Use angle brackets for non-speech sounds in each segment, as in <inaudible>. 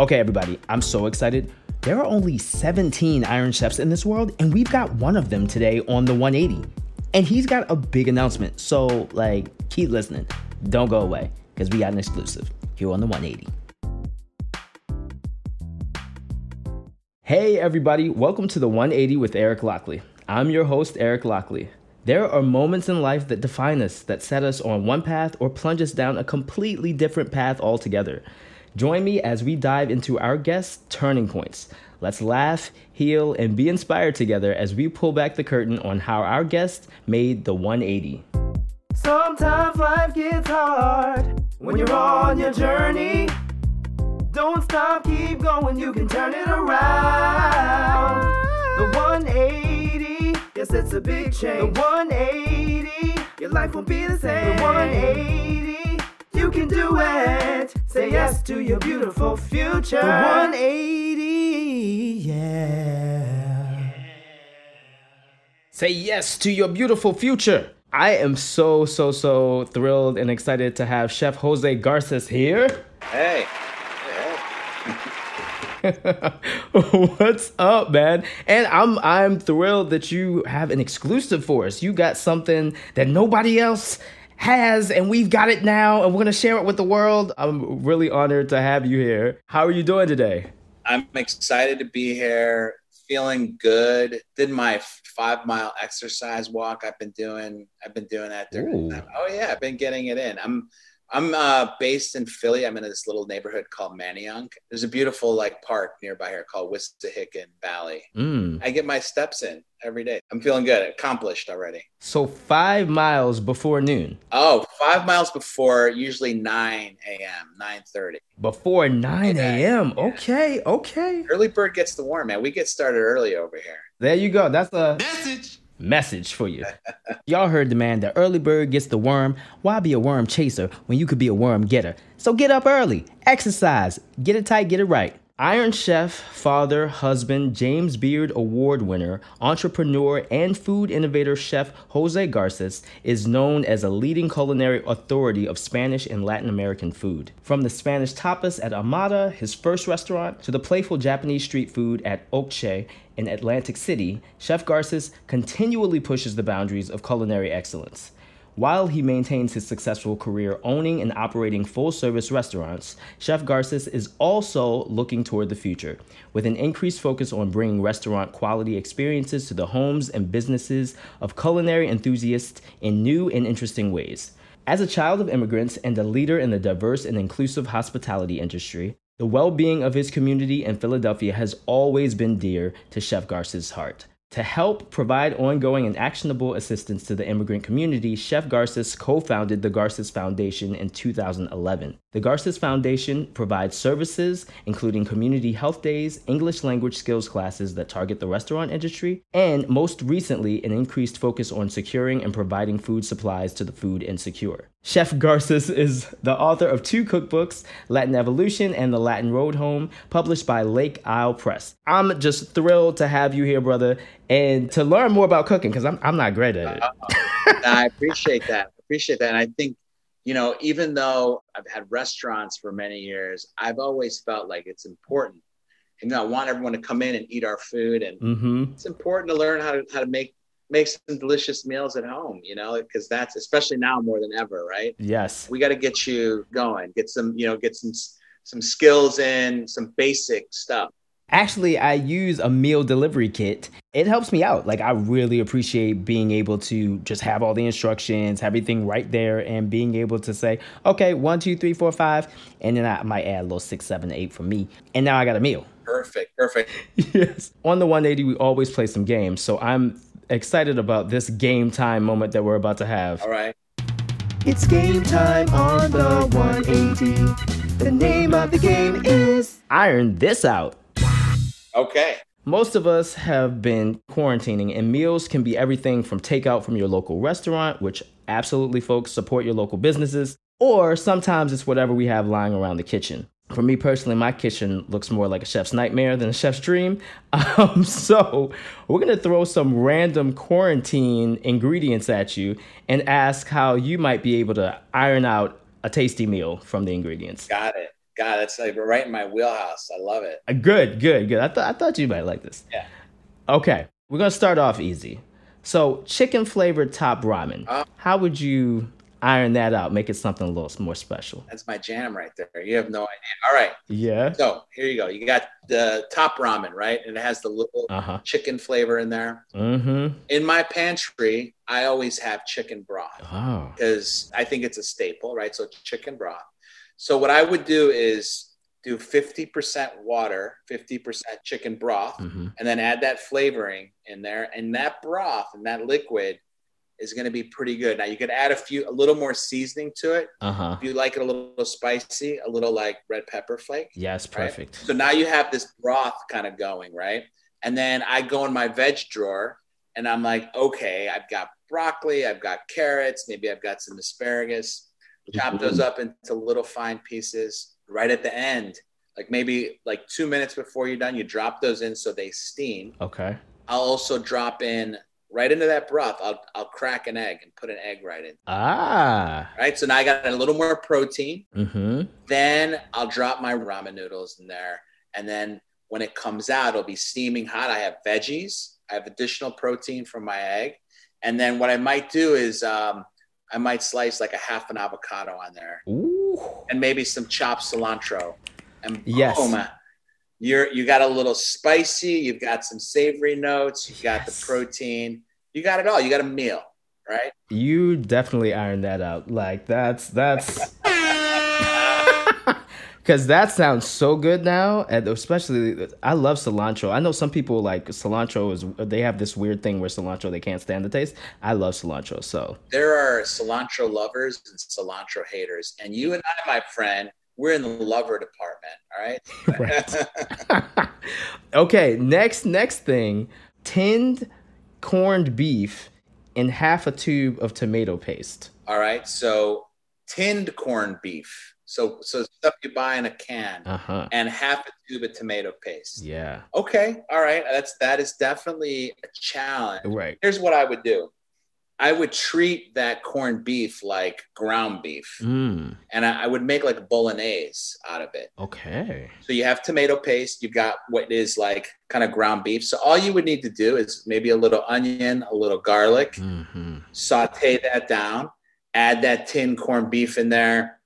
Okay, everybody, I'm so excited. There are only 17 Iron Chefs in this world, and we've got one of them today on the 180. And he's got a big announcement, so like, keep listening. Don't go away, because we got an exclusive here on the 180. Hey, everybody, welcome to the 180 with Eric Lockley. I'm your host, Eric Lockley. There are moments in life that define us, that set us on one path or plunge us down a completely different path altogether. Join me as we dive into our guests' turning points. Let's laugh, heal, and be inspired together as we pull back the curtain on how our guests made the 180. Sometimes life gets hard when you're on your journey. Don't stop, keep going, you can turn it around. The 180, yes, it's a big change. The 180, your life won't be the same. The 180, you can do it. Say yes to your beautiful future. The 180, yeah. Say yes to your beautiful future. I am so, so, so thrilled and excited to have Chef Jose Garces here. Hey. <laughs> What's up, man? And I'm I'm thrilled that you have an exclusive for us. You got something that nobody else has, and we've got it now, and we're gonna share it with the world. I'm really honored to have you here. How are you doing today? I'm excited to be here. Feeling good. Did my five mile exercise walk. I've been doing. I've been doing that during. Oh yeah, I've been getting it in. I'm I'm uh, based in Philly. I'm in this little neighborhood called Manayunk. There's a beautiful like park nearby here called Wissahickon Valley. Mm. I get my steps in every day. I'm feeling good. Accomplished already. So five miles before noon. Oh, five miles before usually 9 a.m. 9:30. Before 9 a.m. Yeah. Okay, okay. Early bird gets the worm, man. We get started early over here. There you go. That's a message message for you. Y'all heard the man, the early bird gets the worm. Why be a worm chaser when you could be a worm getter? So get up early, exercise, get it tight, get it right. Iron Chef, father, husband, James Beard Award winner, entrepreneur, and food innovator chef Jose Garces is known as a leading culinary authority of Spanish and Latin American food. From the Spanish tapas at Amada, his first restaurant, to the playful Japanese street food at Okatshe in Atlantic City, Chef Garces continually pushes the boundaries of culinary excellence. While he maintains his successful career owning and operating full service restaurants, Chef Garces is also looking toward the future, with an increased focus on bringing restaurant quality experiences to the homes and businesses of culinary enthusiasts in new and interesting ways. As a child of immigrants and a leader in the diverse and inclusive hospitality industry, the well being of his community in Philadelphia has always been dear to Chef Garces' heart. To help provide ongoing and actionable assistance to the immigrant community, Chef Garces co founded the Garces Foundation in 2011. The Garces Foundation provides services including community health days, English language skills classes that target the restaurant industry, and most recently, an increased focus on securing and providing food supplies to the food insecure. Chef Garces is the author of two cookbooks, Latin Evolution and The Latin Road Home, published by Lake Isle Press. I'm just thrilled to have you here, brother, and to learn more about cooking because I'm, I'm not great at it. Uh-huh. I appreciate that. I appreciate that. And I think, you know, even though I've had restaurants for many years, I've always felt like it's important. And I want everyone to come in and eat our food. And mm-hmm. it's important to learn how to, how to make make some delicious meals at home, you know, because that's especially now more than ever, right? Yes. We got to get you going, get some, you know, get some some skills in, some basic stuff. Actually, I use a meal delivery kit. It helps me out. Like I really appreciate being able to just have all the instructions, everything right there, and being able to say, okay, one, two, three, four, five, and then I might add a little six, seven, eight for me, and now I got a meal. Perfect, perfect. <laughs> yes. On the 180, we always play some games, so I'm excited about this game time moment that we're about to have. All right. It's game time on the 180. The name of the game is Iron This Out. Okay. Most of us have been quarantining, and meals can be everything from takeout from your local restaurant, which absolutely, folks, support your local businesses, or sometimes it's whatever we have lying around the kitchen for me personally, my kitchen looks more like a chef's nightmare than a chef's dream. <laughs> Um, so we're gonna throw some random quarantine ingredients at you and ask how you might be able to iron out a tasty meal from the ingredients. Got it. God, that's like right in my wheelhouse. I love it. Uh, good, good, good. I thought I thought you might like this. Yeah. Okay, we're gonna start off easy. So, chicken flavored top ramen. Uh, How would you iron that out, make it something a little more special? That's my jam right there. You have no idea. All right. Yeah. So here you go. You got the top ramen, right? And it has the little uh-huh. chicken flavor in there. Mm-hmm. In my pantry, I always have chicken broth oh. because I think it's a staple, right? So chicken broth. So what I would do is do 50% water, 50% chicken broth, mm-hmm. and then add that flavoring in there. And that broth and that liquid is going to be pretty good. Now you could add a few, a little more seasoning to it. Uh-huh. If you like it a little spicy, a little like red pepper flake. Yes, perfect. Right? So now you have this broth kind of going, right? And then I go in my veg drawer and I'm like, okay, I've got broccoli, I've got carrots, maybe I've got some asparagus. Chop those up into little fine pieces right at the end, like maybe like two minutes before you're done, you drop those in so they steam. Okay. I'll also drop in right into that broth. I'll I'll crack an egg and put an egg right in. Ah. Right. So now I got a little more protein. Mm-hmm. Then I'll drop my ramen noodles in there, and then when it comes out, it'll be steaming hot. I have veggies. I have additional protein from my egg, and then what I might do is um, I might slice like a half an avocado on there, Ooh. and maybe some chopped cilantro. And yes, boom, you're you got a little spicy. You've got some savory notes. You got yes. the protein. You got it all. You got a meal, right? You definitely ironed that out. Like that's that's. Because that sounds so good now and especially i love cilantro. I know some people like cilantro is they have this weird thing where cilantro they can't stand the taste. I love cilantro so. There are cilantro lovers and cilantro haters and you and i my friend we're in the lover department all right, right. <laughs> okay next next thing. Tinned corned beef in half a tube of tomato paste. All right so tinned corned beef so so stuff you buy in a can uh-huh. and half a tube of tomato paste. Yeah. Okay. All right. That's that is definitely a challenge. Right. Here's what I would do. I would treat that corned beef like ground beef, mm. and I, I, would make like a bolognese out of it. Okay. So you have tomato paste. You've got what is like kind of ground beef. So all you would need to do is maybe a little onion, a little garlic, mm-hmm. saute that down, add that tin corned beef in there,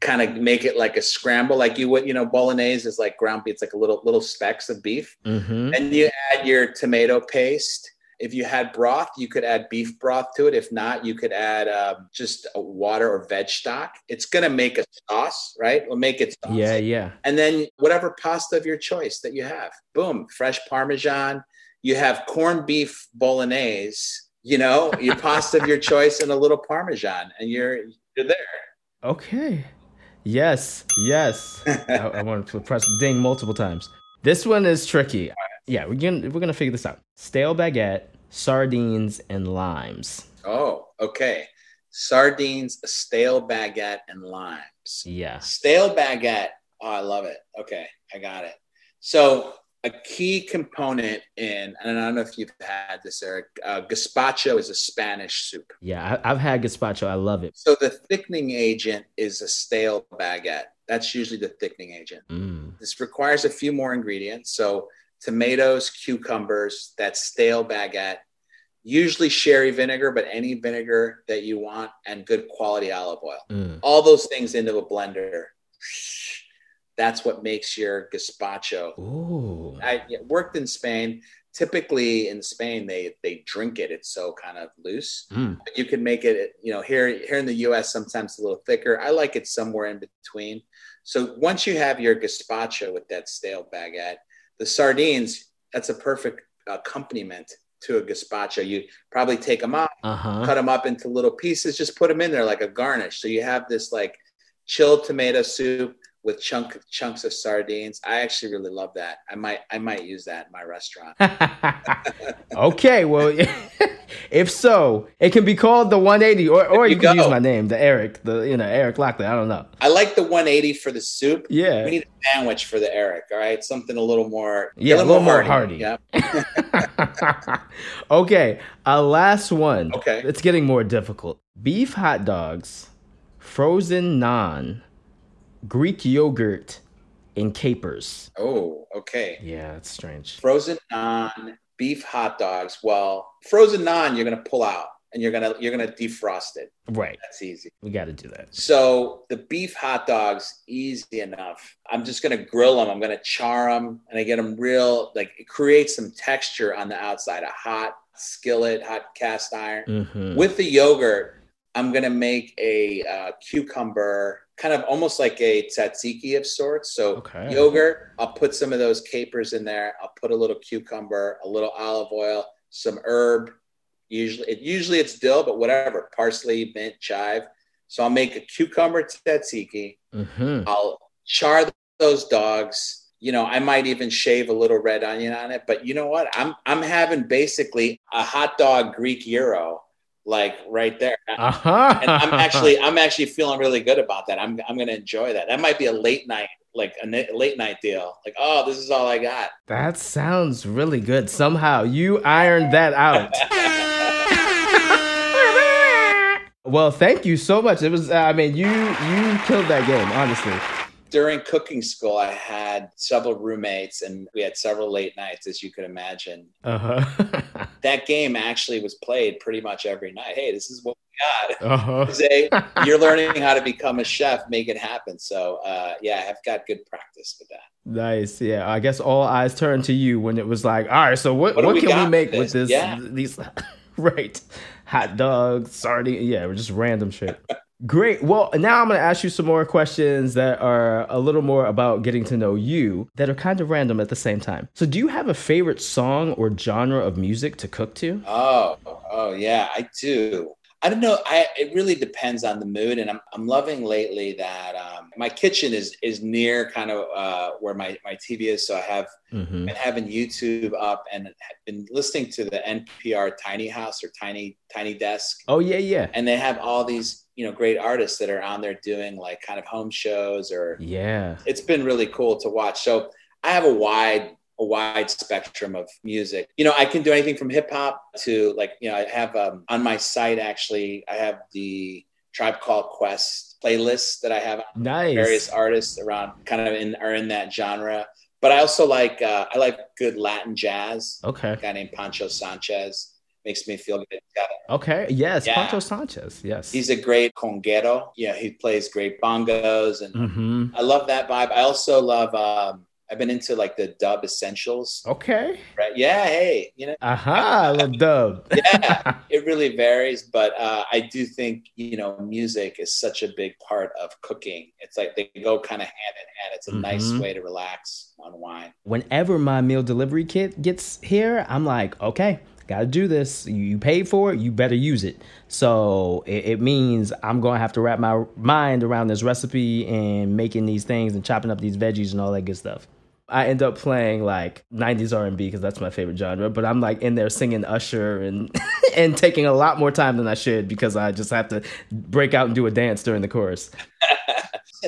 kind of make it like a scramble, like you would, you know, bolognese is like ground beef, it's like a little little specks of beef. Mm-hmm. And you add your tomato paste. If you had broth, you could add beef broth to it. If not, you could add um, just water or veg stock. It's gonna make a sauce, right? We'll make it. Sauce. Yeah, yeah. And then whatever pasta of your choice that you have, boom, fresh Parmesan. You have corned beef bolognese. You know, your <laughs> pasta of your choice and a little Parmesan, and you're you're there. Okay. Yes, yes. <laughs> I, I wanted to press ding multiple times. This one is tricky. Yeah, we're gonna we're gonna figure this out. Stale baguette, sardines, and limes. Oh, okay. Sardines, a stale baguette, and limes. Yeah. Stale baguette. Oh, I love it. Okay, I got it. So a key component in, and I don't know if you've had this, Eric. Uh, gazpacho is a Spanish soup. Yeah, I, have had gazpacho. I love it. So the thickening agent is a stale baguette. That's usually the thickening agent. Mm. This requires a few more ingredients. So tomatoes, cucumbers, that stale baguette, usually sherry vinegar, but any vinegar that you want, and good quality olive oil. Mm. All those things into a blender that's what makes your gazpacho. Ooh. I worked in Spain. Typically in Spain, they they drink it. It's so kind of loose. Mm. But you can make it. You know, here here in the U.S., sometimes a little thicker. I like it somewhere in between. So once you have your gazpacho with that stale baguette, the sardines that's a perfect accompaniment to a gazpacho. You probably take them up, uh-huh. cut them up into little pieces, just put them in there like a garnish. So you have this like chilled tomato soup with chunk chunks of sardines. I actually really love that. I might I might use that in my restaurant. <laughs> okay, well, <laughs> if so, it can be called the 180, or or you, you can use my name, the Eric, the you know Eric Lockley. I don't know. I like the 180 for the soup. Yeah, we need a sandwich for the Eric. All right, something a little more yeah, a little, more hearty. hardy. Yeah. <laughs> okay, a last one. Okay, it's getting more difficult. Beef hot dogs, frozen naan Greek yogurt in capers. Oh, okay. Yeah, that's strange. Frozen naan, beef hot dogs. Well, frozen naan, you're gonna pull out and you're gonna you're gonna defrost it. Right. That's easy. We got to do that. So the beef hot dogs, easy enough. I'm just gonna grill them. I'm gonna char them, and I get them real. Like it creates some texture on the outside. A hot skillet, hot cast iron mm-hmm. with the yogurt. I'm gonna make a uh, cucumber, kind of almost like a tzatziki of sorts. So okay. yogurt. I'll put some of those capers in there. I'll put a little cucumber, a little olive oil, some herb. Usually, it usually it's dill, but whatever, parsley, mint, chive. So I'll make a cucumber tzatziki. Mm-hmm. I'll char those dogs. You know, I might even shave a little red onion on it. But you know what? I'm I'm having basically a hot dog Greek gyro like right there. Uh-huh. <laughs> And I'm actually I'm actually feeling really good about that. I'm I'm gonna enjoy that. That might be a late night like a late night deal. Like, oh, this is all I got. That sounds really good. Somehow you ironed that out. <laughs> well, thank you so much. It was I mean, you you killed that game, honestly during cooking school, I had several roommates and we had several late nights, as you could imagine. Uh-huh. <laughs> that game actually was played pretty much every night. Hey, this is what we got. Uh-huh. <laughs> Jose, you're learning how to become a chef, make it happen. So, uh, yeah, I've got good practice with that. Nice. Yeah. I guess all eyes turned to you when it was like, all right, so what, what, what we can we make with this? Yeah. These, <laughs> right. Hot dogs, sardine. Yeah, we're just random shit. Great. Well, now I'm going to ask you some more questions that are a little more about getting to know you that are kind of random at the same time. So, do you have a favorite song or genre of music to cook to? Oh, oh yeah, I do. I don't know. I it really depends on the mood, and I'm I'm loving lately that um, my kitchen is is near kind of uh, where my my TV is, so I have mm-hmm. been having YouTube up and been listening to the NPR Tiny House or Tiny Tiny Desk. Oh yeah, yeah. And they have all these you know great artists that are on there doing like kind of home shows or yeah. It's been really cool to watch. So I have a wide a wide spectrum of music. You know, I can do anything from hip hop to like, you know, I have um, on my site actually, I have the Tribe Called Quest playlist that I have nice. various artists around kind of in are in that genre. But I also like uh, I like good Latin jazz. Okay. A guy named Poncho Sanchez makes me feel good. Okay. Yes, yeah. Poncho Sanchez. Yes. He's a great conguero. Yeah, he plays great bongos and mm-hmm. I love that vibe. I also love um, I've been into like the dub essentials. Okay. Right. Yeah. Hey, you know. Aha, I love dub. <laughs> yeah, <laughs> it really varies, but uh, I do think you know music is such a big part of cooking. It's like they go kind of hand in hand. It's a mm-hmm. nice way to relax, unwind. Whenever my meal delivery kit gets here, I'm like, okay, gotta do this. You paid for it, you better use it. So it, it, means I'm gonna have to wrap my mind around this recipe and making these things and chopping up these veggies and all that good stuff. I end up playing like 90s R&B because that's my favorite genre, but I'm like in there singing Usher and <laughs> and taking a lot more time than I should because I just have to break out and do a dance during the chorus.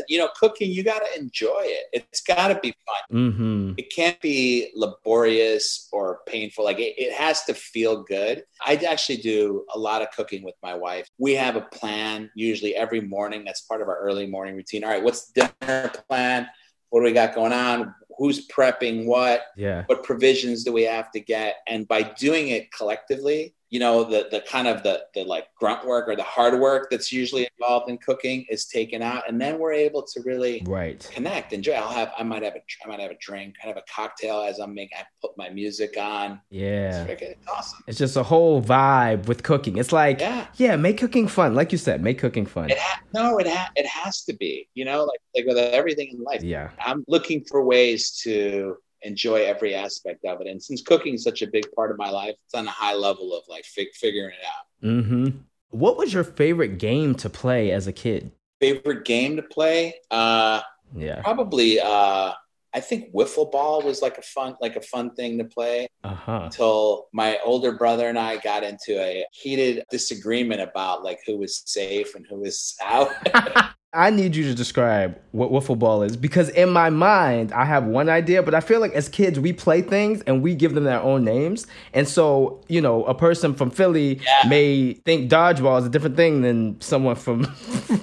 You know, cooking, you got to enjoy it. It's got to be fun. Mm-hmm. It can't be laborious or painful. Like it, it has to feel good. I actually do a lot of cooking with my wife. We have a plan usually every morning. That's part of our early morning routine. All right, what's the dinner plan? What do we got going on? who's prepping what yeah what provisions do we have to get and by doing it collectively you know the the kind of the the like grunt work or the hard work that's usually involved in cooking is taken out and then we're able to really right. connect enjoy. I'll have i might have a i might have a drink kind of a cocktail as i'm making i put my music on. Yeah. it's, it's awesome. It's just a whole vibe with cooking. It's like yeah. yeah make cooking fun. Like you said make cooking fun. It ha- no it ha- it has to be you know like like with everything in life. Yeah. I'm looking for ways to enjoy every aspect of it. And since cooking is such a big part of my life, it's on a high level of like fig- figuring it out. Mm-hmm. What was your favorite game to play as a kid? Favorite game to play? Uh, yeah, probably. Uh, I think wiffle ball was like a fun, like a fun thing to play. Uh-huh. Until my older brother and I got into a heated disagreement about like who was safe and who was out. <laughs> I need you to describe what wiffle ball is because in my mind I have one idea, but I feel like as kids we play things and we give them their own names, and so you know a person from Philly yeah. may think dodgeball is a different thing than someone from <laughs>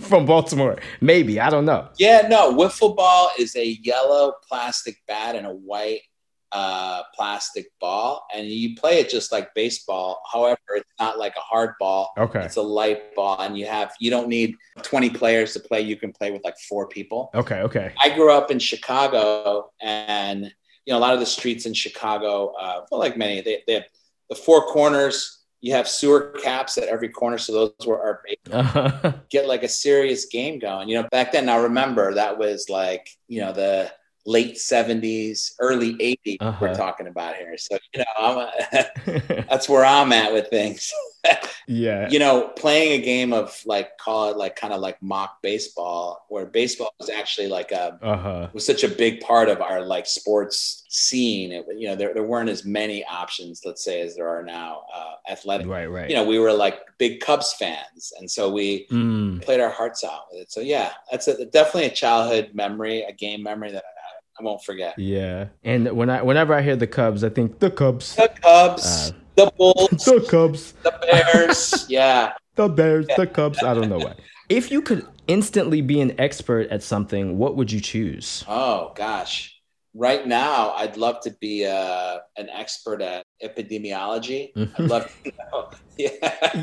from Baltimore. Maybe I don't know. Yeah, no, wiffle ball is a yellow plastic bat and a white uh, plastic ball, and you play it just like baseball. However, it's not like a hard ball. Okay, it's a light ball, and you have you don't need twenty players to play. You can play with like four people. Okay, okay. I grew up in Chicago, and you know a lot of the streets in Chicago, uh, well, like many, they, they have the four corners. You have sewer caps at every corner, so those were our uh-huh. <laughs> get like a serious game going. You know, back then, I remember that was like you know the late 70s, early 80s uh-huh. we're talking about here. So, you know, a, <laughs> <laughs> that's where I'm at with things. <laughs> yeah. You know, playing a game of like call it like kind of like mock baseball where baseball was actually like a uh-huh. was such a big part of our like sports scene. It, you know, there, there weren't as many options, let's say, as there are now uh, athletic. Right, right. You know, we were like big Cubs fans. And so we mm. played our hearts out with it. So yeah, that's a, definitely a childhood memory, a game memory that I won't forget. Yeah, and when I whenever I hear the Cubs, I think the Cubs, the Cubs, uh, the Bulls, <laughs> the Cubs, the Bears. <laughs> yeah, the Bears, the Cubs. I don't know why. If you could instantly be an expert at something, what would you choose? Oh gosh right now i'd love to be uh, an expert at epidemiology. I'd love to know. <laughs> Yeah.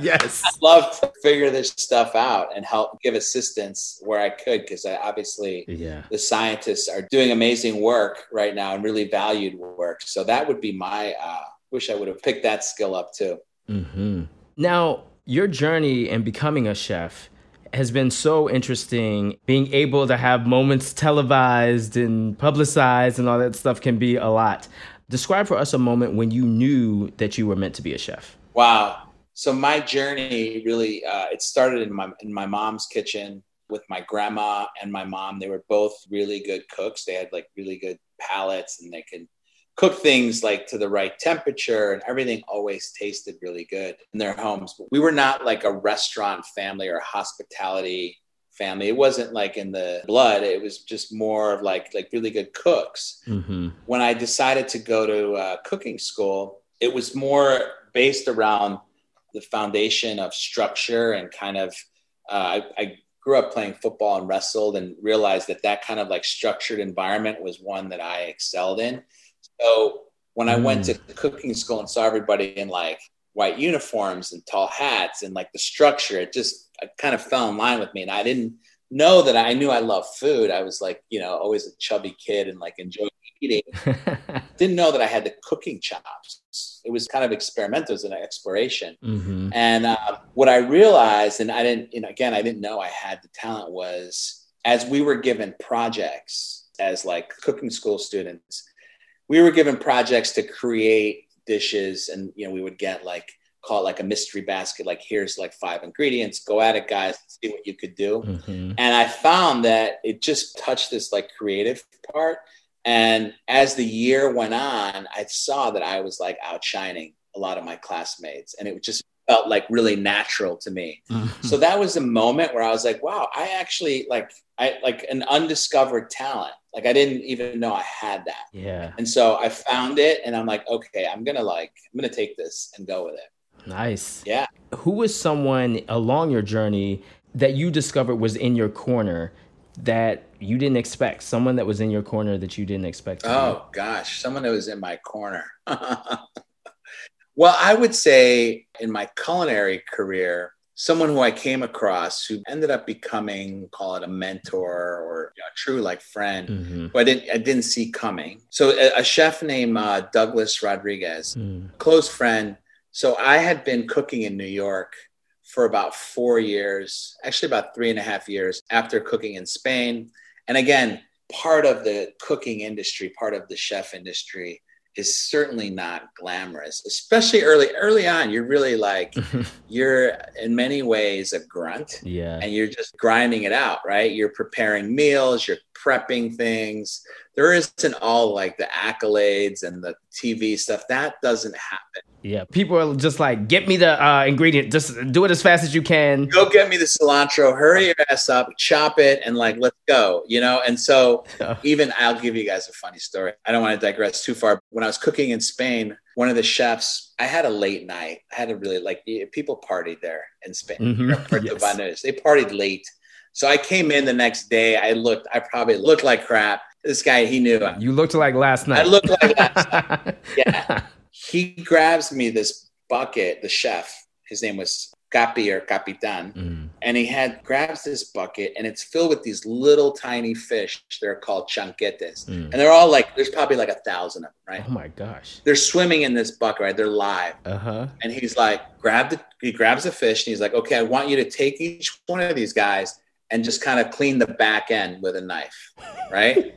Yes. I'd love to figure this stuff out and help give assistance where i could because i obviously yeah. the scientists are doing amazing work right now and really valued work. So that would be my uh wish i would have picked that skill up too. Mm-hmm. now your journey in becoming a chef has been so interesting. Being able to have moments televised and publicized and all that stuff can be a lot. Describe for us a moment when you knew that you were meant to be a chef. Wow. So my journey really uh, it started in my in my mom's kitchen with my grandma and my mom. They were both really good cooks. They had like really good palates and they could cook things like to the right temperature and everything always tasted really good in their homes. But we were not like a restaurant family or hospitality family. It wasn't like in the blood. It was just more of like like really good cooks. Mm-hmm. When I decided to go to uh, cooking school, it was more based around the foundation of structure and kind of. Uh, I, I grew up playing football and wrestled and realized that that kind of like structured environment was one that I excelled in. So when I mm. went to cooking school and saw everybody in like white uniforms and tall hats and like the structure, it just I kind of fell in line with me. And I didn't know that I knew I love food. I was like, you know, always a chubby kid and like enjoying eating. <laughs> didn't know that I had the cooking chops. It was kind of experimental, it was an exploration. Mm-hmm. And uh, what I realized, and I didn't, you know, again, I didn't know I had the talent was as we were given projects as like cooking school students, we were given projects to create dishes and you know we would get like call it like a mystery basket like here's like five ingredients go at it guys see what you could do. Mm-hmm. and i found that it just touched this like creative part. And as the year went on i saw that i was like outshining a lot of my classmates. And it just felt like really natural to me mm-hmm. so that was a moment where i was like wow i actually like i like an undiscovered talent like I didn't even know I had that. Yeah. And so I found it and I'm like, okay, I'm gonna like I'm gonna take this and go with it. Nice. Yeah. Who was someone along your journey that you discovered was in your corner that you didn't expect? Someone that was in your corner that you didn't expect. oh gosh, someone that was in my corner. <laughs> well, I would say in my culinary career, someone who I came across who ended up becoming, call it a mentor or you know, a true like friend, mm-hmm. who I didn't I didn't see coming. So a, a chef named uh, Douglas Rodriguez, mm. close friend. So I had been cooking in New York for about four years, actually about three and a half years after cooking in Spain. And again, part of the cooking industry, part of the chef industry is certainly not glamorous, especially early early on. You're really like <laughs> you're in many ways a grunt. Yeah. And you're just grinding it out, right? You're preparing meals, you're prepping things. There isn't all like the accolades and the TV stuff. That doesn't happen. Yeah, people are just like, get me the uh, ingredient. Just do it as fast as you can. Go get me the cilantro. Hurry your ass up, chop it, and like let's go. You know. And so even I'll give you guys a funny story. I don't want to digress too far. When I was cooking in Spain, one of the chefs, I had a late night. I had a really like people partied there in Spain. Mm-hmm. yes. They partied late. So I came in the next day. I looked, I probably looked like crap. This guy, he knew. You looked like last night. I looked like last night. <laughs> Yeah. He grabs me this bucket, the chef, his name was Capi or Capitan, mm. and he had grabs this bucket and it's filled with these little tiny fish. They're called chanquetes. Mm. And they're all like, there's probably like a thousand of them, right? Oh my gosh. They're swimming in this bucket, right? They're live. Uh-huh. And he's like, grab the, he grabs a fish and he's like, okay, I want you to take each one of these guys and just kind of clean the back end with a knife, right?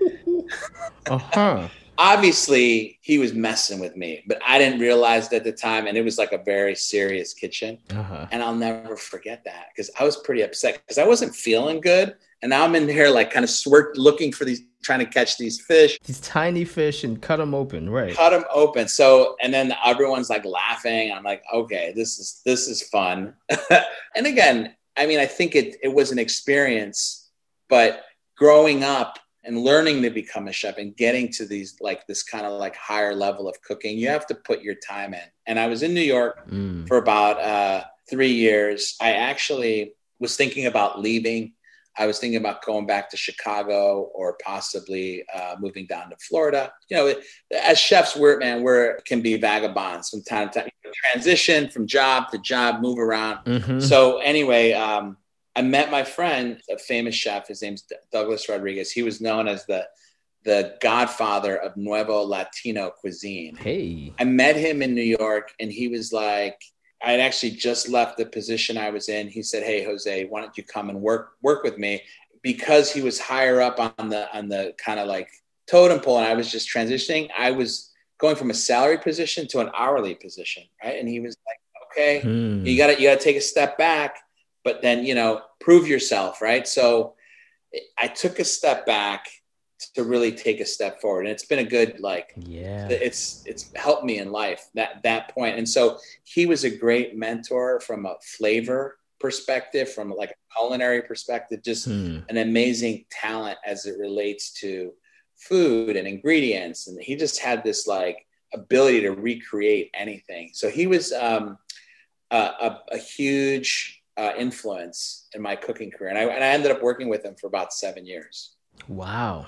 <laughs> uh huh. Obviously, he was messing with me, but I didn't realize it at the time. And it was like a very serious kitchen. Uh-huh. And I'll never forget that because I was pretty upset because I wasn't feeling good. And now I'm in here, like, kind of swirt, looking for these, trying to catch these fish. These tiny fish and cut them open, right? Cut them open. So, and then everyone's like laughing. I'm like, okay, this is, this is fun. <laughs> and again, I mean, I think it, it was an experience, but growing up and learning to become a chef and getting to these like this kind of like higher level of cooking, you have to put your time in. And I was in New York mm. for about uh, three years. I actually was thinking about leaving I was thinking about going back to Chicago or possibly uh, moving down to Florida. You know, as chefs, we're man, we're can be vagabonds from time to time. Transition from job to job, move around. Mm-hmm. So anyway, um, I met my friend, a famous chef. His name's Douglas Rodriguez. He was known as the the godfather of Nuevo Latino cuisine. Hey, I met him in New York, and he was like, I had actually just left the position I was in. He said, "Hey, Jose, why don't you come and work work with me?" Because he was higher up on the on the kind of like totem pole, and I was just transitioning. I was going from a salary position to an hourly position, right? And he was like, "Okay, hmm. you got to you got to take a step back, but then you know prove yourself, right?" So I took a step back to really take a step forward and it's been a good like yeah it's it's helped me in life that that point and so he was a great mentor from a flavor perspective from like a culinary perspective just hmm. an amazing talent as it relates to food and ingredients and he just had this like ability to recreate anything so he was um, a, a, a, huge uh, influence in my cooking career. And I, and I ended up working with him for about seven years. Wow.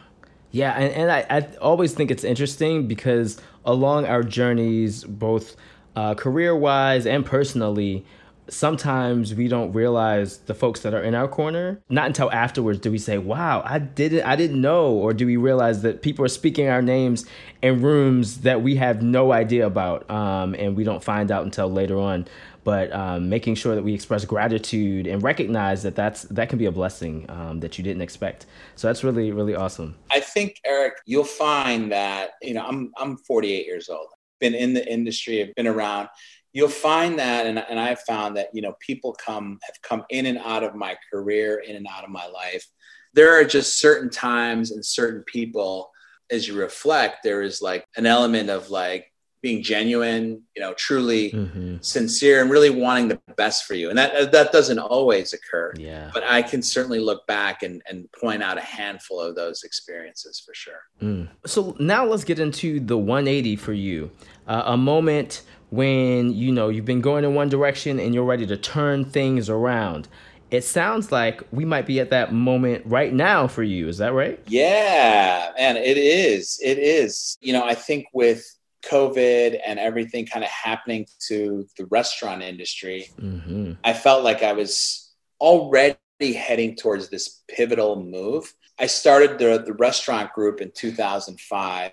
Yeah, and, and I, I always think it's interesting because along our journeys, both uh, career wise and personally, sometimes we don't realize the folks that are in our corner. Not until afterwards do we say, "Wow, I didn't, I didn't know," or do we realize that people are speaking our names in rooms that we have no idea about, um, and we don't find out until later on but um, making sure that we express gratitude and recognize that that's that can be a blessing um, that you didn't expect. So that's really really awesome. I think Eric, you'll find that you know I'm I'm 48 years old, been in the industry, have been around. You'll find that, and, and I've found that you know people come have come in and out of my career, in and out of my life. There are just certain times and certain people as you reflect, there is like an element of like being genuine, you know, truly mm-hmm. sincere and really wanting the best for you. And that that doesn't always occur. Yeah. But I can certainly look back and, and point out a handful of those experiences for sure. Mm. So now let's get into the 180 for you. Uh, a moment when you know you've been going in one direction and you're ready to turn things around. It sounds like we might be at that moment right now for you. Is that right? Yeah, and it is. It is. You know, I think with COVID and everything kind of happening to the restaurant industry, mm-hmm. I felt like I was already heading towards this pivotal move. I started the, the restaurant group in 2005,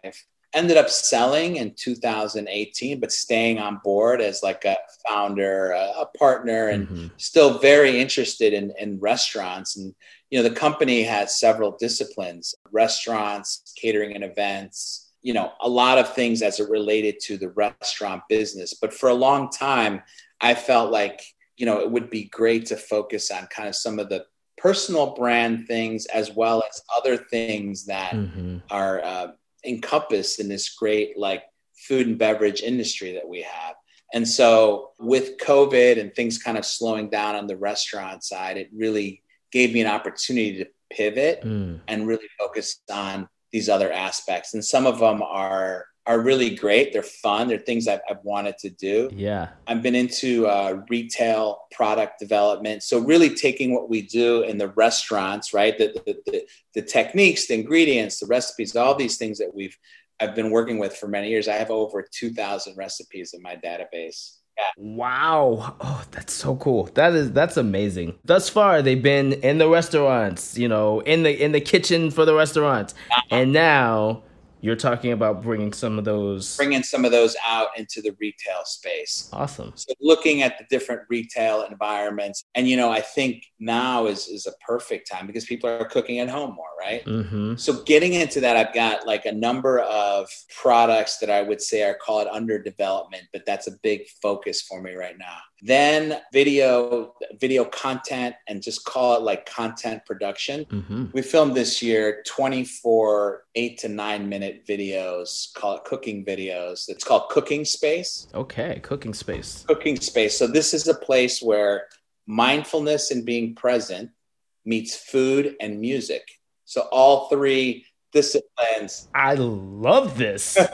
ended up selling in 2018, but staying on board as like a founder, a, a partner, and mm-hmm. still very interested in, in restaurants. And, you know, the company has several disciplines restaurants, catering and events you know a lot of things as it related to the restaurant business but for a long time i felt like you know it would be great to focus on kind of some of the personal brand things as well as other things that mm-hmm. are uh, encompassed in this great like food and beverage industry that we have And so with COVID and things kind of slowing down on the restaurant side, it really gave me an opportunity to pivot mm. and really focus on these other aspects. And some of them are are really great. They're fun. They're things I've, I've wanted to do. Yeah. I've been into uh, retail product development. So really taking what we do in the restaurants, right? The, the, the, the techniques, the ingredients, the recipes, all these things that we've, I've been working with for many years. I have over 2000 recipes in my database. Yeah. Wow. Oh, that's so cool. That is that's amazing. Thus far they've been in the restaurants, you know, in the in the kitchen for the restaurants. Uh-huh. And now you're talking about bringing some of those bringing some of those out into the retail space. Awesome. So looking at the different retail environments and you know i think now is is a perfect time because people are cooking at home more right? Mm-hmm. so getting into that i've got like a number of products that i would say are called under development but that's a big focus for me right now then video video content and just call it like content production. Mm-hmm. we filmed this year 24 8 to 9 minute videos call it cooking videos. It's called cooking space. Okay cooking space. Cooking space. So this is a place where mindfulness and being present meets food and music. So all three disciplines. I love this. <laughs>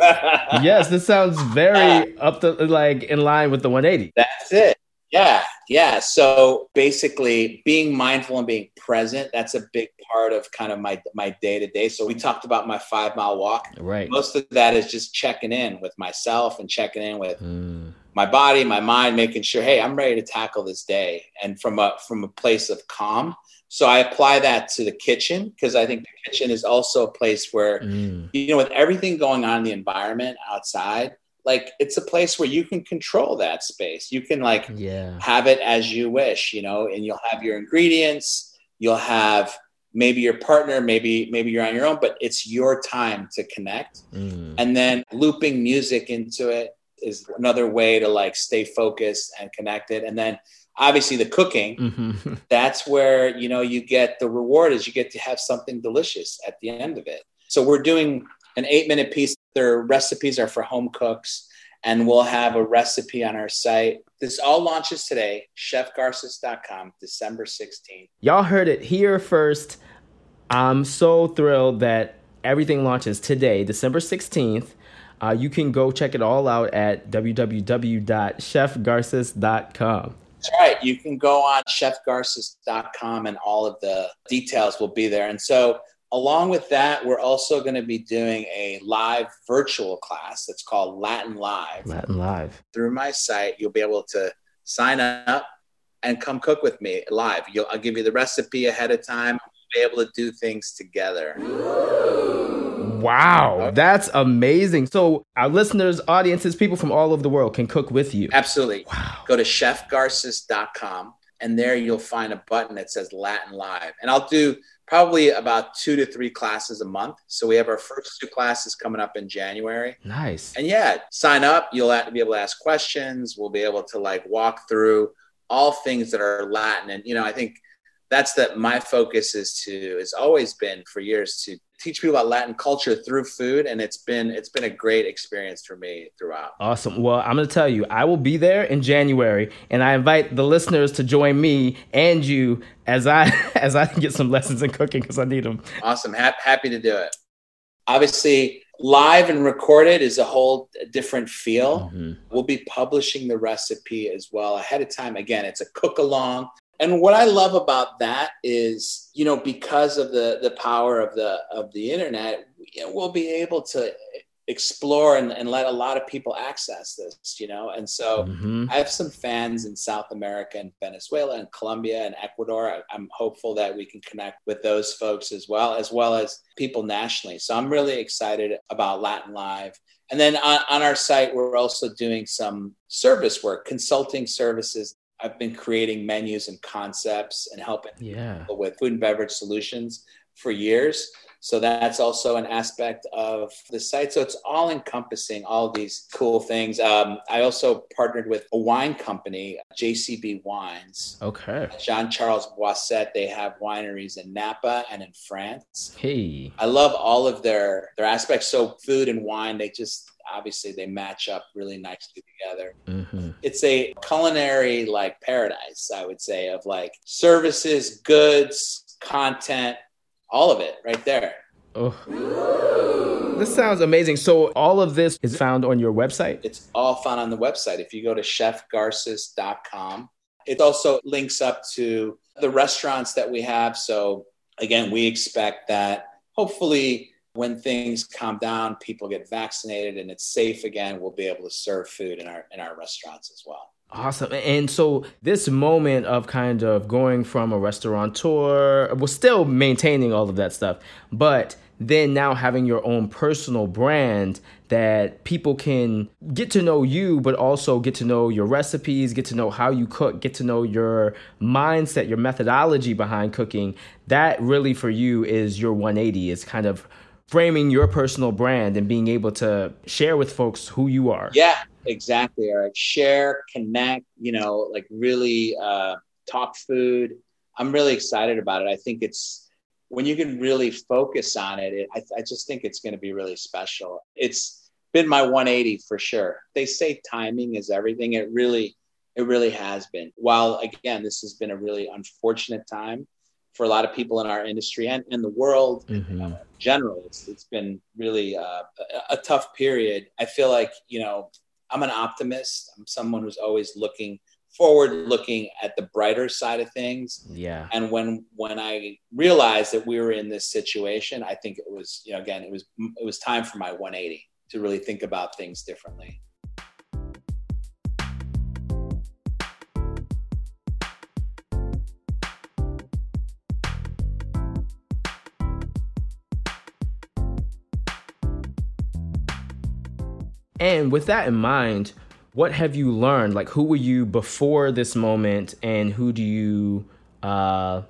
yes, this sounds very up to like in line with the 180. That's it. Yeah, yeah. So basically, being mindful and being present, that's a big part of kind of my my day to day. So we talked about my five mile walk. Right. Most of that is just checking in with myself and checking in with mm. my body, my mind, making sure, hey, I'm ready to tackle this day, and from a from a place of calm. So I apply that to the kitchen because I think the kitchen is also a place where, mm. you know, with everything going on in the environment outside, like it's a place where you can control that space. You can like yeah. have it as you wish, you know, and you'll have your ingredients, you'll have maybe your partner, maybe maybe you're on your own, but it's your time to connect. Mm. And then looping music into it is another way to like stay focused and connected. And then obviously the cooking mm-hmm. <laughs> that's where you know you get the reward is you get to have something delicious at the end of it. So we're doing an eight minute piece. Their recipes are for home cooks and we'll have a recipe on our site. This all launches today chefgarces.com december 16th y'all heard it here first. I'm so thrilled that everything launches today december 16th uh, you can go check it all out at www.chefgarces.com that's right. You can go on chefgarces.com and all of the details will be there. And so, along with that, we're also going to be doing a live virtual class that's called Latin Live. Latin Live. Through my site, you'll be able to sign up and come cook with me live. You'll, I'll give you the recipe ahead of time. We'll be able to do things together. Wow, that's amazing. So our listeners, audiences, people from all over the world can cook with you. Absolutely. Wow. Go to chefgarces.com and there you'll find a button that says Latin Live. And I'll do probably about two to three classes a month. So we have our first two classes coming up in January. Nice. And yeah, sign up. You'll be able to ask questions. We'll be able to like walk through all things that are Latin. And, you know, I think that's that my focus is to, has always been for years to teach people about Latin culture through food, and it's been it's been a great experience for me throughout. Awesome. Well, I'm going to tell you, I will be there in January, and I invite the listeners to join me and you as I <laughs> as I get some lessons in cooking because I need them. Awesome. Ha- happy to do it. Obviously, live and recorded is a whole different feel. Mm-hmm. We'll be publishing the recipe as well ahead of time. Again, it's a cook along. And what I love about that is, you know, because of the the power of the of the internet, we'll be able to explore and, and let a lot of people access this, you know. And so mm-hmm. I have some fans in South America and Venezuela and Colombia and Ecuador. I, I'm hopeful that we can connect with those folks as well, as well as people nationally. So I'm really excited about Latin Live. And then on, on our site, we're also doing some service work, consulting services I've been creating menus and concepts and helping yeah. with food and beverage solutions for years. So that's also an aspect of the site. So it's all encompassing all these cool things. Um, I also partnered with a wine company, JCB Wines. Okay. Jean Charles Boisset. They have wineries in Napa and in France. Hey. I love all of their their aspects. So food and wine, they just obviously they match up really nicely together. Mm-hmm. It's a culinary like paradise, I would say, of like services, goods, content, all of it right there. Oh. This sounds amazing. So all of this is found on your website? It's all found on the website. If you go to chefgarces.com, it also links up to the restaurants that we have. So again, we expect that hopefully when things calm down, people get vaccinated and it's safe again, we'll be able to serve food in our in our restaurants as well. Awesome. And so this moment of kind of going from a restaurateur, well, still maintaining all of that stuff, but then now having your own personal brand that people can get to know you, but also get to know your recipes, get to know how you cook, get to know your mindset, your methodology behind cooking. That really for you is your 180 It's kind of framing your personal brand and being able to share with folks who you are. Yeah, exactly. All right. Share, connect, you know, like really uh, talk food. I'm really excited about it. I think it's when you can really focus on it, it I, I just think it's going to be really special. It's been my 180 for sure. They say timing is everything. It really, it really has been. While again, this has been a really unfortunate time for a lot of people in our industry and in the world mm-hmm. uh, general. It's, it's been really uh, a, a tough period. I feel like, you know, I'm an optimist. I'm someone who's always looking forward looking at the brighter side of things yeah and when when i realized that we were in this situation i think it was you know again it was it was time for my 180 to really think about things differently And with that in mind, what have you learned? Like, who were you before this moment, and who do you, uh,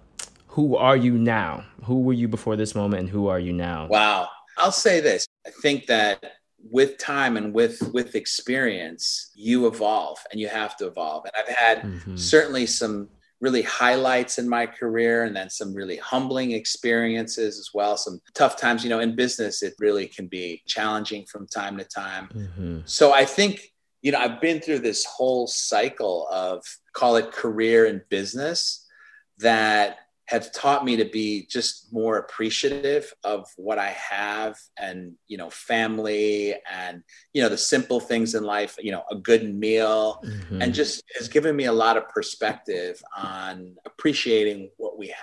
who are you now? Who were you before this moment, and who are you now? Wow, I'll say this: I think that with time and with with experience, you evolve, and you have to evolve. And I've had mm-hmm. certainly some really highlights in my career and then some really humbling experiences as well some tough times you know in business it really can be challenging from time to time mm-hmm. so i think you know i've been through this whole cycle of call it career and business that have taught me to be just more appreciative of what I have and, you know, family and, you know, the simple things in life, you know, a good meal mm-hmm. and just has given me a lot of perspective on appreciating what we have.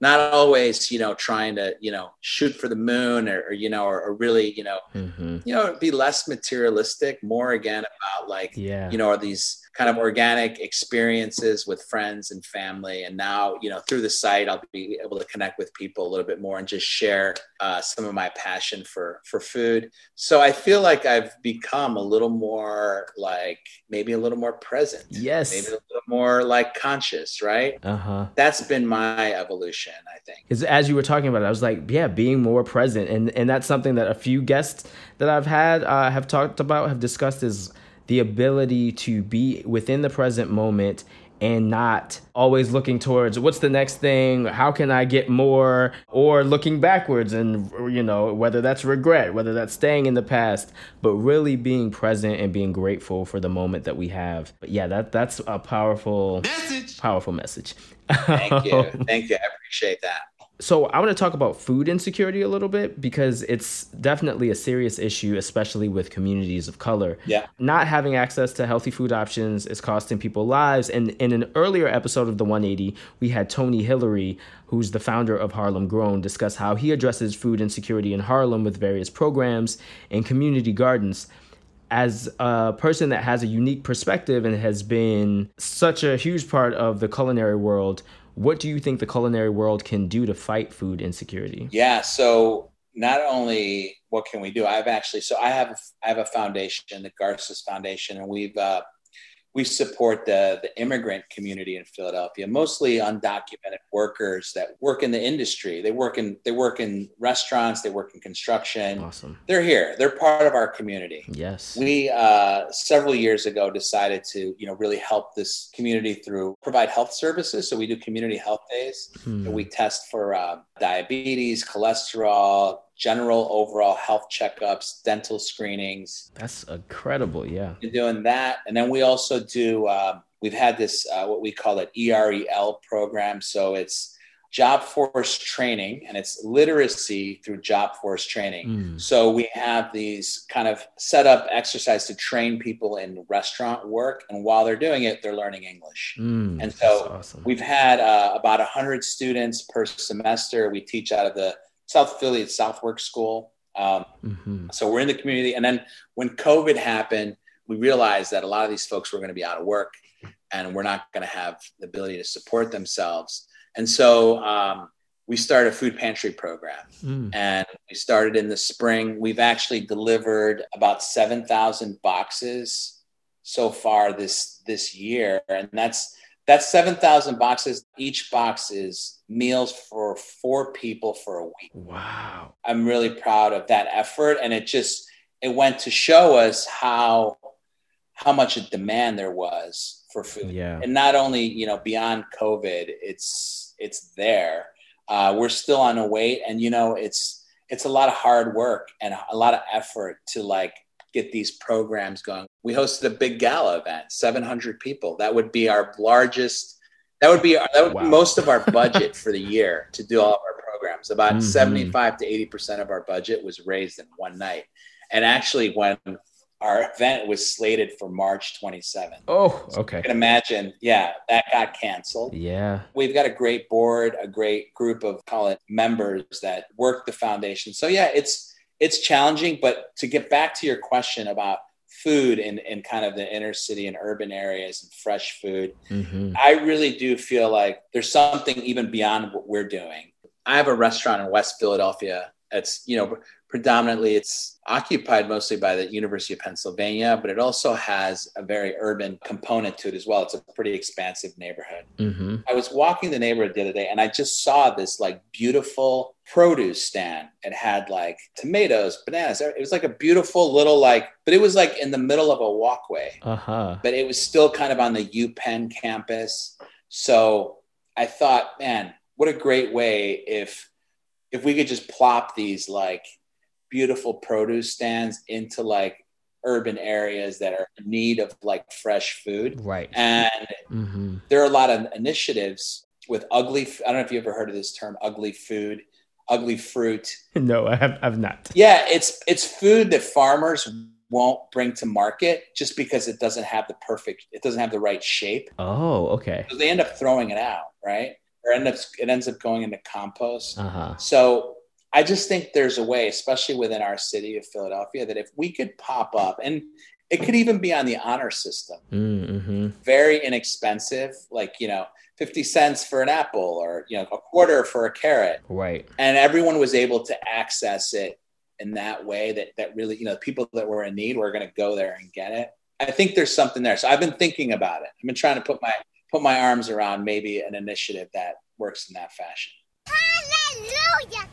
Not always, you know, trying to, you know, shoot for the moon or, or you know, or, or, really, you know, mm-hmm. you know, be less materialistic, more again about like, yeah. you know, are these kind of organic experiences with friends and family. And now, you know, through the site, I'll be able to connect with people a little bit more and just share uh, some of my passion for for food. So I feel like I've become a little more like maybe a little more present. Yes. Maybe a little more like conscious, right? Uh huh. That's been my evolution, I think. Because as you were talking about it, I was like, yeah, being more present, and and that's something that a few guests that I've had uh, have talked about, have discussed is the ability to be within the present moment and not always looking towards what's the next thing? How can i get more? Or looking backwards and you know whether that's regret whether that's staying in the past but really being present and being grateful for the moment that we have. But yeah that that's a powerful message. powerful message. Thank you. <laughs> Thank you. I appreciate that so I want to talk about food insecurity a little bit because it's definitely a serious issue, especially with communities of color. Yeah. Not having access to healthy food options is costing people lives. And in an earlier episode of the 180, we had Tony Hillery, who's the founder of Harlem Grown, discuss how he addresses food insecurity in Harlem with various programs and community gardens as a person that has a unique perspective and has been such a huge part of the culinary world, what do you think the culinary world can do to fight food insecurity? Yeah, so not only what can we do, I've actually so I have I have a foundation, the Garces Foundation, and we've uh, we support the, the immigrant community in Philadelphia, mostly undocumented workers that work in the industry. They work in they work in restaurants, they work in construction. Awesome. They're here. They're part of our community. Yes. We uh, several years ago decided to you know really help this community through provide health services. So we do community health days. Hmm. We test for uh, diabetes, cholesterol, general overall health checkups, dental screenings. That's incredible. Yeah. We're doing that. And then we also do, uh, we've had this, uh, what we call it EREL program. So it's job force training and it's literacy through job force training. Mm. So we have these kind of set up exercise to train people in restaurant work. And while they're doing it, they're learning English. Mm, and so awesome. we've had uh, about 100 students per semester. We teach out of the South Philly at Southwark School. Um, mm-hmm. So we're in the community. And then when COVID happened, we realized that a lot of these folks were going to be out of work and we're not going to have the ability to support themselves. And so um, we started a food pantry program mm. and we started in the spring. We've actually delivered about 7,000 boxes so far this, this year. And that's, that's 7,000 boxes. Each box is meals for four people for a week. Wow. I'm really proud of that effort. And it just, it went to show us how, how much a demand there was for food. Yeah. And not only, you know, beyond COVID, it's, it's there. Uh, we're still on a wait and, you know, it's, it's a lot of hard work and a lot of effort to like get these programs going. We hosted a big gala event, 700 people. That would be our largest. That would be our, that would wow. be most of our budget <laughs> for the year to do all of our programs. About mm-hmm. 75 to 80 percent of our budget was raised in one night. And actually, when our event was slated for March 27th. Oh, okay. you can imagine, yeah, that got canceled. Yeah. We've got a great board, a great group of call it members that work the foundation. So yeah, it's it's challenging. But to get back to your question about food and, in kind of the inner city and urban areas and fresh food, mm-hmm. I really do feel like there's something even beyond what we're doing. I have a restaurant in West Philadelphia. It's, you know, predominantly it's occupied mostly by the University of Pennsylvania, but it also has a very urban component to it as well. It's a pretty expansive neighborhood. Mm-hmm. I was walking the neighborhood the other day and I just saw this like beautiful produce stand. It had like tomatoes, bananas. It was like a beautiful little like, but it was like in the middle of a walkway. Uh-huh. But it was still kind of on the UPenn campus. So I thought, man, what a great way if if we could just plop these like beautiful produce stands into like urban areas that are in need of like fresh food. Right. And mm-hmm. there are a lot of initiatives with ugly. I don't know if you ever heard of this term, ugly food, ugly fruit. <laughs> No, I have, I've not. Yeah, it's it's food that farmers won't bring to market just because it doesn't have the perfect, it doesn't have the right shape. Oh, okay. So they end up throwing it out, right? Or end up it ends up going into compost. Uh-huh. So I just think there's a way, especially within our city of Philadelphia, that if we could pop up, and it could even be on the honor system, mm-hmm. very inexpensive, like, you know, 50 cents for an apple or, you know, a quarter for a carrot. Right. And everyone was able to access it in that way that, that really, you know, people that were in need were going to go there and get it. I think there's something there. So I've been thinking about it. I've been trying to put my, put my arms around maybe an initiative that works in that fashion. Hallelujah.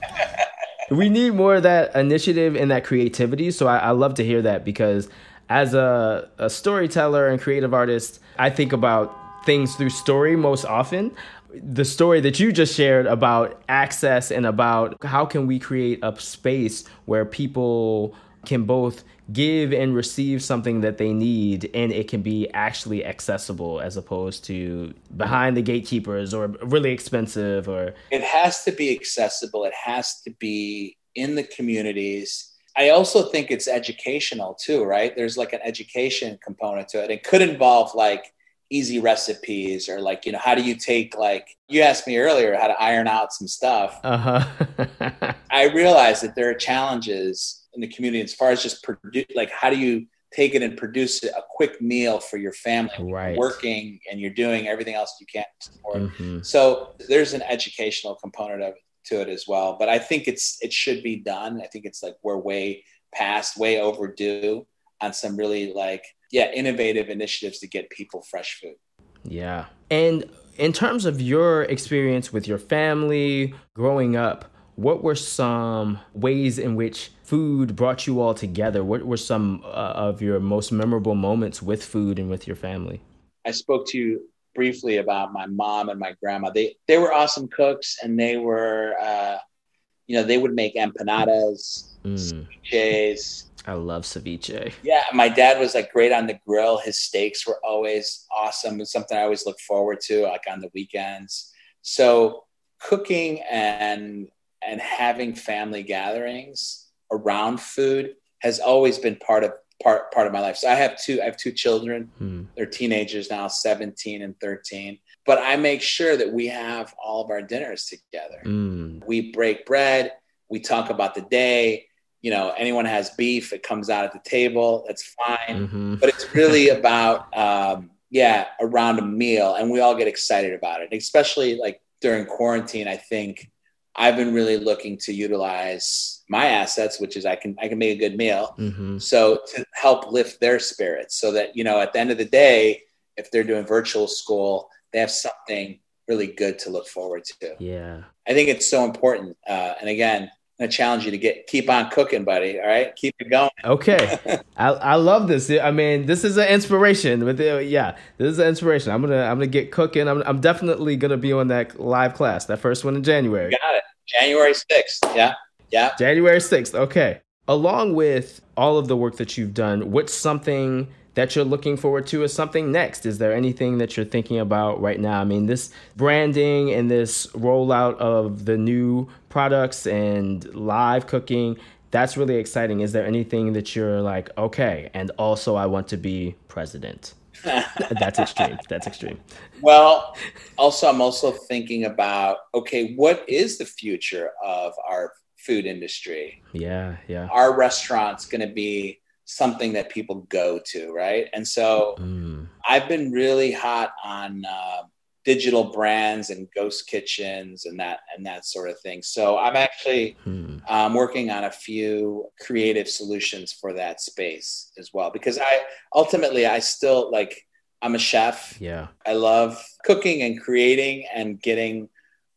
we need more of that initiative and that creativity. So I, I love to hear that because as a, a storyteller and creative artist, I think about things through story most often the story that you just shared about access and about how can we create a space where people can both give and receive something that they need and it can be actually accessible as opposed to behind the gatekeepers or really expensive or it has to be accessible. It has to be in the communities. I also think it's educational too right? There's like an education component to it. It could involve like easy recipes or like you know how do you take like you asked me earlier how to iron out some stuff. Uh-huh. <laughs> I realize that there are challenges in the community as far as just produce like how do you take it and produce a quick meal for your family right. working and you're doing everything else you can't support mm-hmm. so there's an educational component of to it as well but i think it's it should be done i think it's like we're way past way overdue on some really like yeah, innovative initiatives to get people fresh food. Yeah. And in terms of your experience with your family growing up, what were some ways in which food brought you all together? What were some uh, of your most memorable moments with food and with your family? I spoke to you briefly about my mom and my grandma. They they were awesome cooks, and they were, uh, you know, they would make empanadas, mm. ceviches. I love ceviche. Yeah, my dad was like great on the grill. His steaks were always awesome. It's something I always look forward to, like on the weekends. So cooking and and having family gatherings around food has always been part of part part of my life. So I have two I have two children. Hmm. They're teenagers now, 17 and 13. But I make sure that we have all of our dinners together. Mm. We break bread, we talk about the day. You know, anyone has beef, it comes out at the table. That's fine. Mm-hmm. But it's really <laughs> about um, yeah, around a meal and we all get excited about it. Especially like during quarantine, I think I've been really looking to utilize my assets, which is I can I can make a good meal, mm-hmm. so to help lift their spirits, so that you know at the end of the day, if they're doing virtual school, they have something really good to look forward to. Yeah, I think it's so important. Uh, and again, I'm challenge you to get keep on cooking, buddy. All right, keep it going. Okay, <laughs> I, I love this. I mean, this is an inspiration. With the, yeah, this is an inspiration. I'm gonna I'm gonna get cooking. I'm I'm definitely gonna be on that live class, that first one in January. You got it, January sixth. Yeah, yeah. January sixth. Okay. Along with all of the work that you've done, what's something that you're looking forward to as something next? Is there anything that you're thinking about right now? I mean, this branding and this rollout of the new products and live cooking, that's really exciting. Is there anything that you're like, okay, and also I want to be president? That's extreme. That's extreme. Well, also, I'm also thinking about okay, what is the future of our food industry? Yeah, yeah. Our restaurant's going to be something that people go to, right? And so mm. I've been really hot on uh, digital brands and ghost kitchens and that and that sort of thing. So I'm actually mm. um, working on a few creative solutions for that space as well because I ultimately I still like I'm a chef. Yeah, I love cooking and creating and getting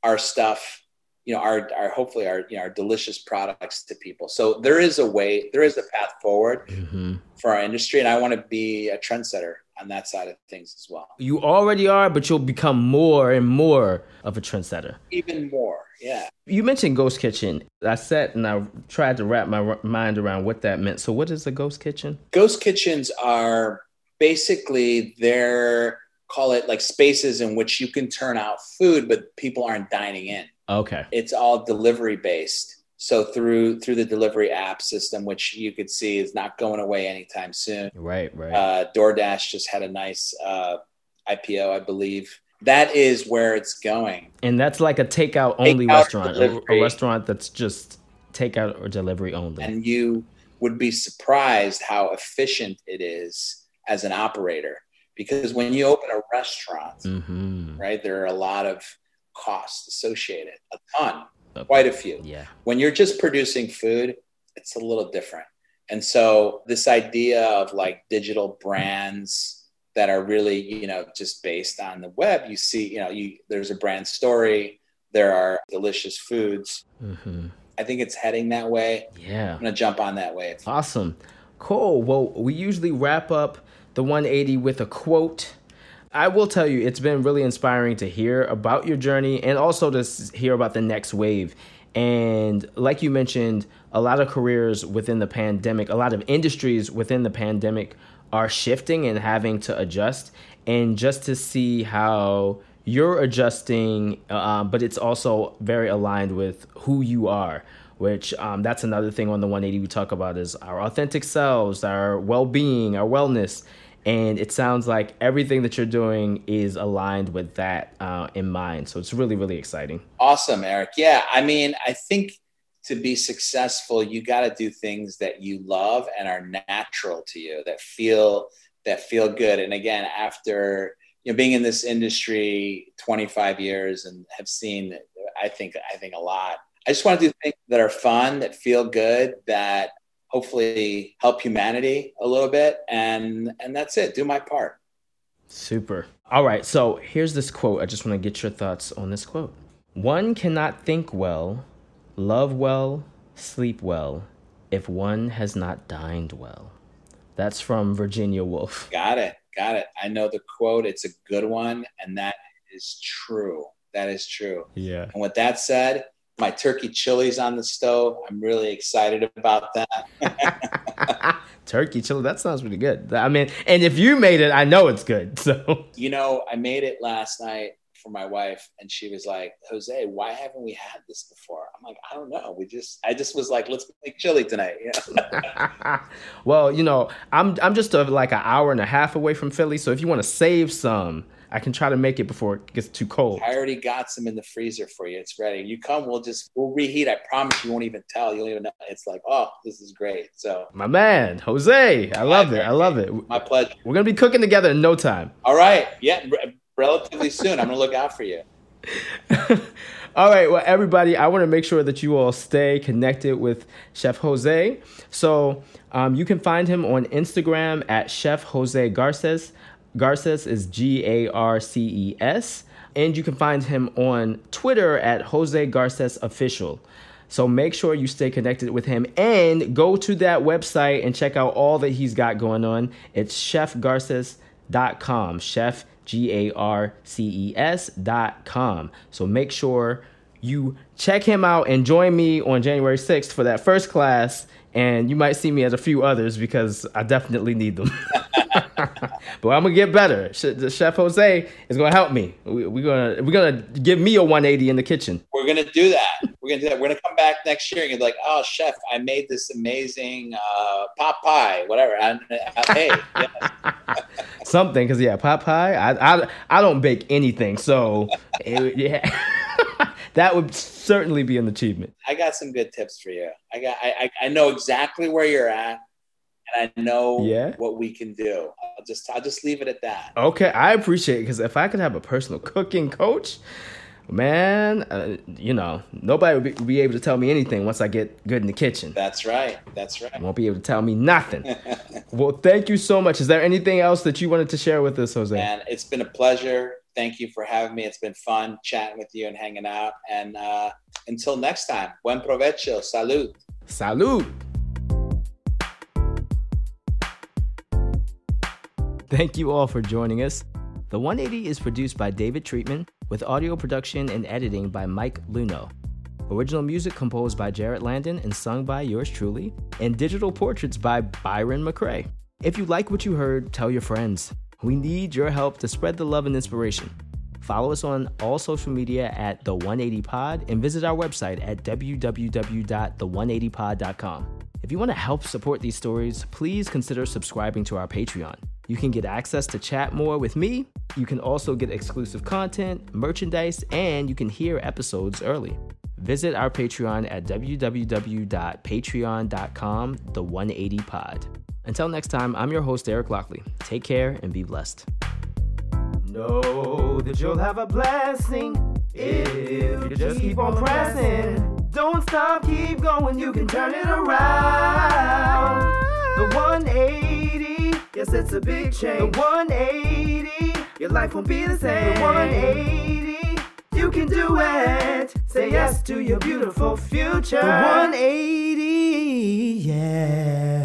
our stuff you know our our hopefully our you know our delicious products to people so there is a way there is a path forward mm-hmm. for our industry and i want to be a trendsetter on that side of things as well. You already are but you'll become more and more of a trendsetter. Even more yeah. You mentioned ghost kitchen. I sat and i tried to wrap my mind around what that meant. So what is a ghost kitchen? Ghost kitchens are basically they're call it like spaces in which you can turn out food but people aren't dining in. Okay. It's all delivery based. So through through the delivery app system, which you could see is not going away anytime soon. Right, right. Uh, DoorDash just had a nice uh, IPO, I believe. That is where it's going. And that's like a takeout only takeout restaurant, a, a restaurant that's just takeout or delivery only. And you would be surprised how efficient it is as an operator because when you open a restaurant, mm-hmm. right, there are a lot of costs associated, a ton, okay. quite a few. Yeah. When you're just producing food, it's a little different. And so this idea of like digital brands that are really, you know, just based on the web, you see, you know, you there's a brand story, there are delicious foods. Mm-hmm. I think it's heading that way. Yeah. I'm gonna jump on that wave. Awesome. Cool. Well, we usually wrap up the 180 with a quote I will tell you, it's been really inspiring to hear about your journey and also to hear about the next wave. And like you mentioned, a lot of careers within the pandemic, a lot of industries within the pandemic are shifting and having to adjust. And just to see how you're adjusting, uh, but it's also very aligned with who you are. Which um, that's another thing on the 180 we talk about is our authentic selves, our well-being, our wellness, and it sounds like everything that you're doing is aligned with that uh, in mind. So it's really really exciting. Awesome eric. Yeah i mean i think to be successful you got to do things that you love and are natural to you that feel that feel good. And again after you know being in this industry 25 years and have seen i think i think a lot. I just want to do things that are fun that feel good that hopefully help humanity a little bit, and and that's it. Do my part. Super. All right. So here's this quote. I just want to get your thoughts on this quote. One cannot think well, love well, sleep well, if one has not dined well. That's from Virginia Woolf. Got it. Got it. I know the quote. It's a good one. And that is true. That is true. Yeah. And with that said, my turkey chili's on the stove. I'm really excited about that. <laughs> turkey chili, that sounds pretty good. I mean, and if you made it, I know it's good. <laughs> So, you know, I made it last night for my wife and she was like jose why haven't we had this before i'm like i don't know we just i just was like let's make chili tonight <laughs> well you know i'm i'm just a, like an hour and a half away from philly so if you want to save some I can try to make it before it gets too cold. I already got some in the freezer for you. It's ready. You come, we'll just we'll reheat. I promise you won't even tell. You'll even know. It's like, oh, this is great. So my man, Jose, I love it. I love it. My pleasure. We're gonna be cooking together in no time. All right. Yeah relatively soon. I'm going to look out for you. <laughs> all right, well, everybody, I want to make sure that you all stay connected with Chef Jose. So um, you can find him on Instagram at Chef Jose Garces. Garces is G A R C E S. And you can find him on Twitter at Jose Garces Official. So make sure you stay connected with him and go to that website and check out all that he's got going on. It's chefgarces.com. Chef G A R C E S dot com. So make sure you check him out and join me on January 6th for that first class. And you might see me at a few others because I definitely need them. <laughs> but I'm gonna get better. Chef Jose is gonna help me. We, are gonna we're gonna give me a 180 in the kitchen. We're gonna do that. We're gonna do that. We're gonna come back next year and be like, "Oh, chef, I made this amazing uh, pot pie, whatever." And, uh, hey, <laughs> something because yeah, pot pie. I, I I don't bake anything, so it, yeah. <laughs> that would certainly be an achievement. I got some good tips for you. I got I, I know exactly where you're at and I know yeah. what we can do. I'll just I'll just leave it at that. Okay, I appreciate it because if I could have a personal <laughs> cooking coach, man, uh, you know, nobody would be, be, able to tell me anything once I get good in the kitchen. That's right. That's right. Won't be able to tell me nothing. <laughs> well, thank you so much. Is there anything else that you wanted to share with us, Jose? Man, it's been a pleasure. Thank you for having me. It's been fun chatting with you and hanging out. And uh, until next time, buen provecho. Salud. Salud. Thank you all for joining us. The 180 is produced by David Treatment with audio production and editing by Mike Luno. Original music composed by Jarrett Landon and sung by yours truly, and digital portraits by Byron McCrae. If you like what you heard, tell your friends. We need your help to spread the love and inspiration. Follow us on all social media at The 180 Pod and visit our website at www.the180pod.com. If you want to help support these stories, please consider subscribing to our Patreon. You can get access to chat more with me. You can also get exclusive content, merchandise, and you can hear episodes early. Visit our Patreon at www.patreon.com, the 180 pod. Until next time, I'm your host, Eric Lockley. Take care and be blessed. Know that you'll have a blessing if you just keep on pressing. Don't stop, keep going, you can turn it around. The 180, yes, it's a big change. The 180, your life won't be the same. The 180, you can do it. Say yes to your beautiful future. The 180, yeah.